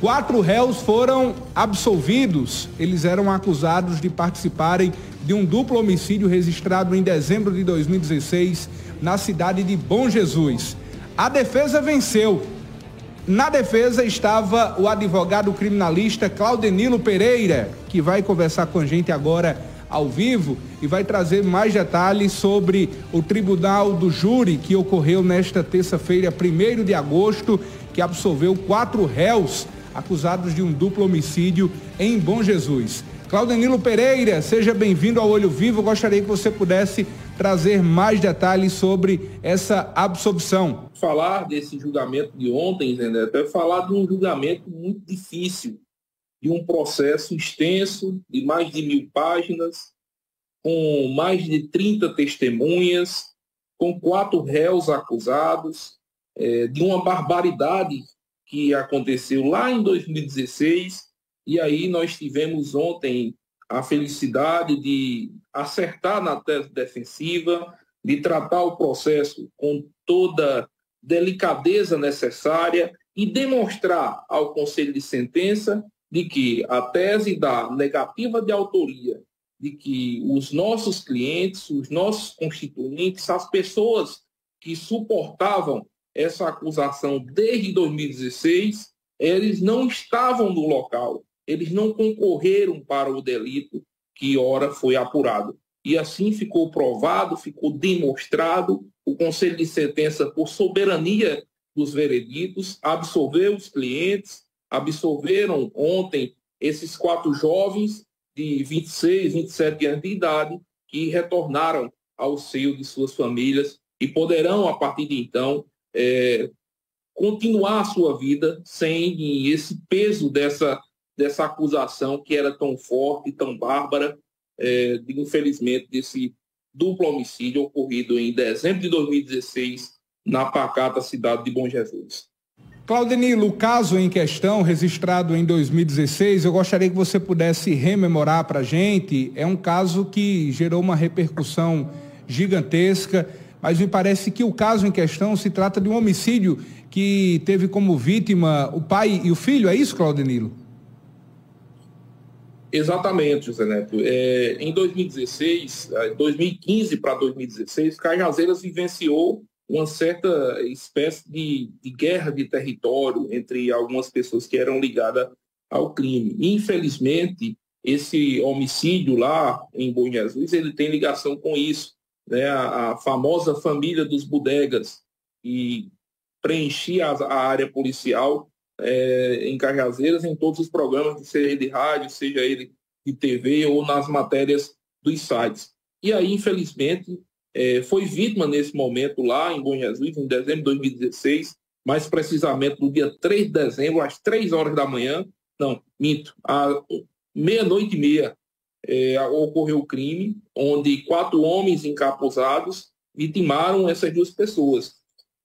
Quatro réus foram absolvidos. Eles eram acusados de participarem de um duplo homicídio registrado em dezembro de 2016 na cidade de Bom Jesus. A defesa venceu. Na defesa estava o advogado criminalista Claudenilo Pereira, que vai conversar com a gente agora ao vivo e vai trazer mais detalhes sobre o tribunal do júri que ocorreu nesta terça-feira, 1 de agosto, que absolveu quatro réus acusados de um duplo homicídio em Bom Jesus. Claudenilo Pereira, seja bem-vindo ao Olho Vivo. gostaria que você pudesse trazer mais detalhes sobre essa absolvição. Falar desse julgamento de ontem, Zé Neto, é falar de um julgamento muito difícil, de um processo extenso, de mais de mil páginas, com mais de 30 testemunhas, com quatro réus acusados, é, de uma barbaridade que aconteceu lá em 2016, e aí nós tivemos ontem a felicidade de acertar na tese defensiva, de tratar o processo com toda delicadeza necessária e demonstrar ao Conselho de Sentença de que a tese da negativa de autoria, de que os nossos clientes, os nossos constituintes, as pessoas que suportavam essa acusação desde 2016, eles não estavam no local, eles não concorreram para o delito que ora foi apurado. E assim ficou provado, ficou demonstrado, o Conselho de Sentença, por soberania dos vereditos, absolveu os clientes, absolveram ontem esses quatro jovens de 26, 27 anos de idade, que retornaram ao seio de suas famílias e poderão, a partir de então, é, continuar a sua vida sem esse peso dessa, dessa acusação que era tão forte, tão bárbara, é, de, infelizmente, desse duplo homicídio ocorrido em dezembro de 2016 na pacata cidade de Bom Jesus. Claudenilo, o caso em questão, registrado em 2016, eu gostaria que você pudesse rememorar para a gente. É um caso que gerou uma repercussão gigantesca mas me parece que o caso em questão se trata de um homicídio que teve como vítima o pai e o filho, é isso, Claudenilo? Exatamente, José Neto. É, em 2016, 2015 para 2016, Cajazeiras vivenciou uma certa espécie de, de, guerra de território entre algumas pessoas que eram ligadas ao crime. Infelizmente, esse homicídio lá em Bom Jesus, ele tem ligação com isso né, a, a famosa família dos bodegas, e preenchia a, a área policial é, em Cajazeiras em todos os programas, seja ele de rádio, seja ele de TV ou nas matérias dos sites. E aí, infelizmente, é, foi vítima nesse momento lá em Bom Jesus, em dezembro de 2016, mais precisamente no dia 3 de dezembro, às 3 horas da manhã, não, minto, à meia-noite e meia, é, ocorreu o crime, onde quatro homens encapuzados vitimaram essas duas pessoas.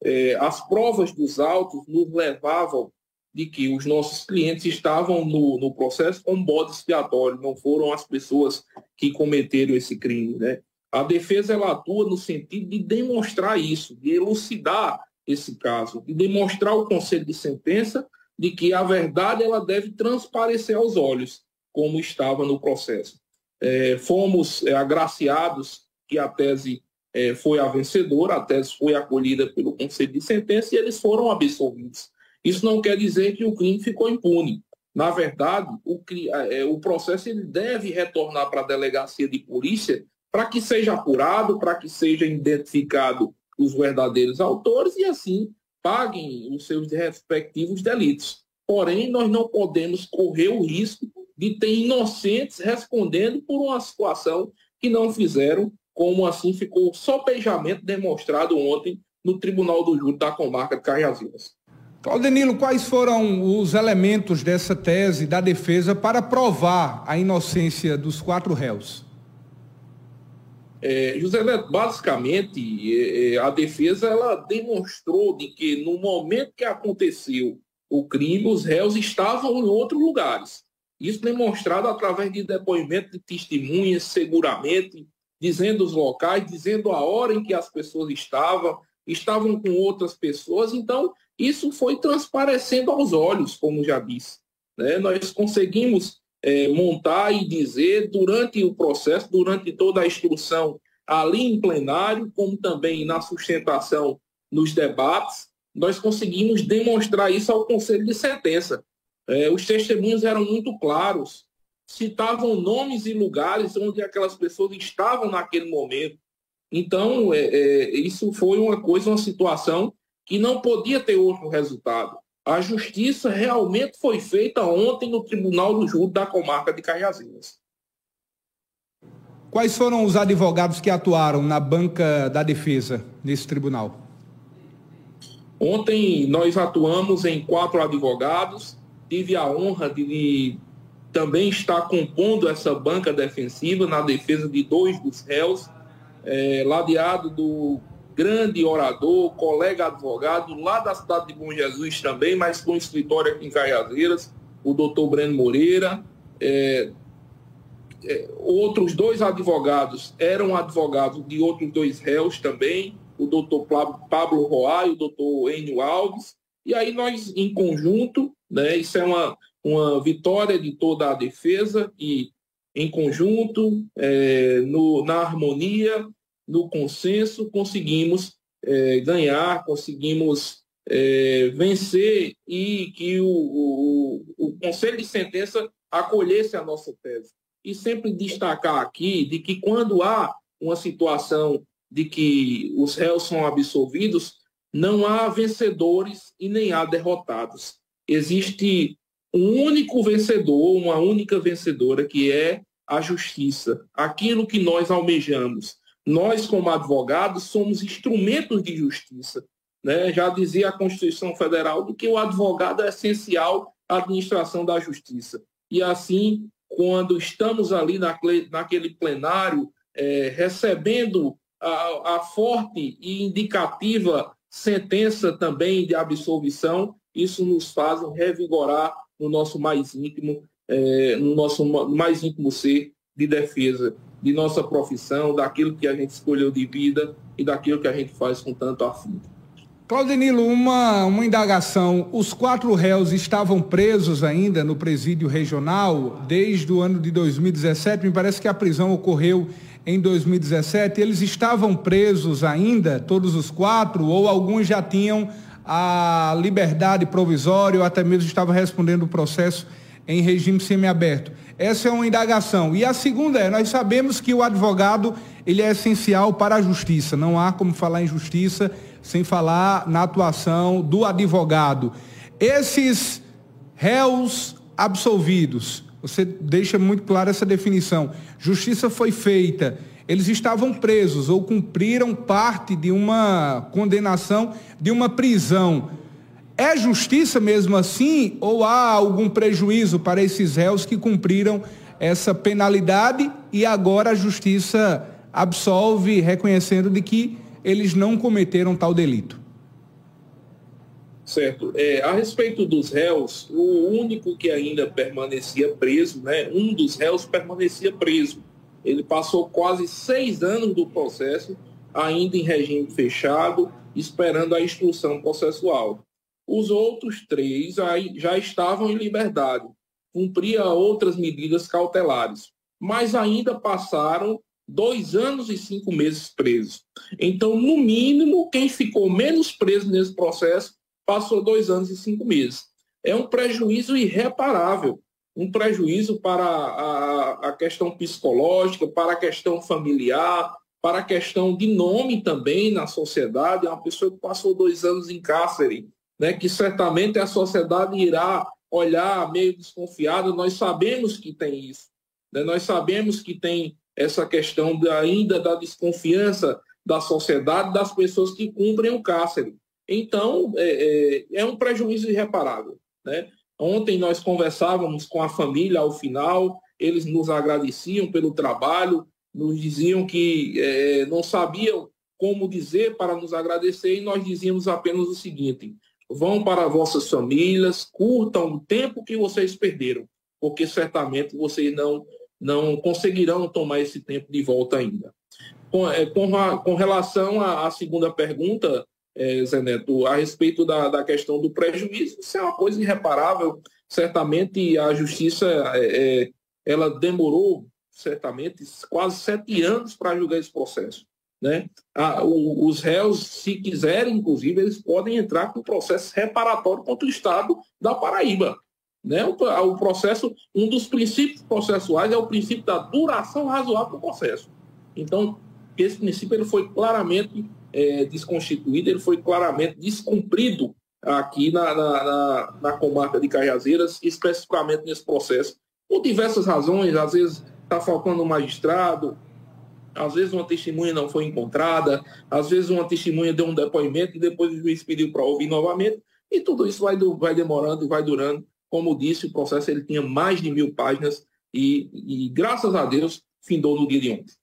É, as provas dos autos nos levavam de que os nossos clientes estavam no, no processo com bode expiatório, não foram as pessoas que cometeram esse crime. Né? A defesa ela atua no sentido de demonstrar isso, de elucidar esse caso, de demonstrar ao conselho de sentença de que a verdade ela deve transparecer aos olhos, como estava no processo é, fomos é, agraciados que a tese é, foi a vencedora, a tese foi acolhida pelo Conselho de Sentença e eles foram absolvidos. Isso não quer dizer que o crime ficou impune. Na verdade, o, é, o processo ele deve retornar para a delegacia de polícia para que seja apurado, para que seja identificado os verdadeiros autores e assim paguem os seus respectivos delitos. Porém, nós não podemos correr o risco de ter inocentes respondendo por uma situação que não fizeram, como assim ficou sopejamento demonstrado ontem no Tribunal do Júri da Comarca de Cajazeiras. Claudenilo, quais foram os elementos dessa tese da defesa para provar a inocência dos quatro réus? É, José Neto, basicamente, é, é, a defesa ela demonstrou de que no momento que aconteceu o crime, os réus estavam em outros lugares. Isso demonstrado através de depoimento de testemunhas, seguramente, dizendo os locais, dizendo a hora em que as pessoas estavam, estavam com outras pessoas. Então, isso foi transparecendo aos olhos, como já disse. Né? Nós conseguimos é, montar e dizer durante o processo, durante toda a instrução ali em plenário, como também na sustentação nos debates, nós conseguimos demonstrar isso ao Conselho de Sentença. É, os testemunhos eram muito claros, citavam nomes e lugares onde aquelas pessoas estavam naquele momento. Então, é, é, isso foi uma coisa, uma situação que não podia ter outro resultado. A justiça realmente foi feita ontem no Tribunal do Júri da comarca de Cajazeiras. Quais foram os advogados que atuaram na banca da defesa nesse tribunal? Ontem nós atuamos em quatro advogados. Tive a honra de também estar compondo essa banca defensiva na defesa de dois dos réus, é, ladeado do grande orador, colega advogado, lá da cidade de Bom Jesus também, mas com escritório aqui em Caiazeiras, o doutor Breno Moreira. É, é, outros dois advogados eram advogados de outros dois réus também, o doutor Pablo Roá e o doutor Enio Alves. E aí nós, em conjunto, né, isso é uma, uma vitória de toda a defesa e em conjunto, é, no, na harmonia, no consenso, conseguimos é, ganhar, conseguimos é, vencer e que o, o, o Conselho de Sentença acolhesse a nossa tese. E sempre destacar aqui de que quando há uma situação de que os réus são absolvidos, não há vencedores e nem há derrotados. Existe um único vencedor, uma única vencedora, que é a justiça, aquilo que nós almejamos. Nós, como advogados, somos instrumentos de justiça. Né? Já dizia a Constituição Federal de que o advogado é essencial à administração da justiça. E assim, quando estamos ali naquele plenário, é, recebendo a, a forte e indicativa sentença também de absolvição, isso nos faz revigorar no nosso mais íntimo, é, no nosso mais íntimo ser de defesa de nossa profissão, daquilo que a gente escolheu de vida e daquilo que a gente faz com tanto afinco. Claudenilo, uma, uma indagação. Os quatro réus estavam presos ainda no presídio regional desde o ano de 2017. Me parece que a prisão ocorreu em 2017. Eles estavam presos ainda, todos os quatro, ou alguns já tinham a liberdade provisória ou até mesmo estavam respondendo o processo em regime semiaberto. Essa é uma indagação. E a segunda é, nós sabemos que o advogado ele é essencial para a justiça. Não há como falar em justiça sem falar na atuação do advogado. Esses réus absolvidos, você deixa muito clara essa definição. Justiça foi feita. Eles estavam presos ou cumpriram parte de uma condenação, de uma prisão. É justiça mesmo assim ou há algum prejuízo para esses réus que cumpriram essa penalidade e agora a justiça absolve reconhecendo de que eles não cometeram tal delito? Certo. É, a respeito dos réus, o único que ainda permanecia preso, né, um dos réus permanecia preso. Ele passou quase seis anos do processo, ainda em regime fechado, esperando a instrução processual. Os outros três já estavam em liberdade, cumpria outras medidas cautelares, mas ainda passaram dois anos e cinco meses presos. Então, no mínimo, quem ficou menos preso nesse processo passou dois anos e cinco meses. É um prejuízo irreparável, um prejuízo para a, a questão psicológica, para a questão familiar, para a questão de nome também na sociedade. É uma pessoa que passou dois anos em cárcere né, que certamente a sociedade irá olhar meio desconfiada. Nós sabemos que tem isso. Né? Nós sabemos que tem essa questão ainda da desconfiança da sociedade, das pessoas que cumprem o cárcere. Então, é, é, é um prejuízo irreparável. Né? Ontem nós conversávamos com a família ao final, eles nos agradeciam pelo trabalho, nos diziam que é, não sabiam como dizer para nos agradecer e nós dizíamos apenas o seguinte: vão para vossas famílias, curtam o tempo que vocês perderam, porque certamente vocês não, não conseguirão tomar esse tempo de volta ainda. Com, é, com, a, com relação à, à, segunda pergunta, é, Zé Neto, a respeito da, da questão do prejuízo, isso é uma coisa irreparável. certamente a justiça é, é ela demorou certamente quase sete anos para julgar esse processo. Né? os réus, se quiserem, inclusive, eles podem entrar com processo reparatório contra o Estado da Paraíba. Né? O, o, processo, um dos princípios processuais é o princípio da duração razoável do processo. Então, esse princípio ele foi claramente é, desconstituído, ele foi claramente descumprido aqui na, na, na, na comarca de Cajazeiras, especificamente nesse processo, por diversas razões, às vezes está faltando um magistrado, às vezes uma testemunha não foi encontrada, às vezes uma testemunha deu um depoimento e depois o juiz pediu para ouvir novamente, e tudo isso vai, vai demorando e vai durando. Como disse, o processo ele tinha mais de mil páginas e, e graças a Deus, findou no dia de ontem.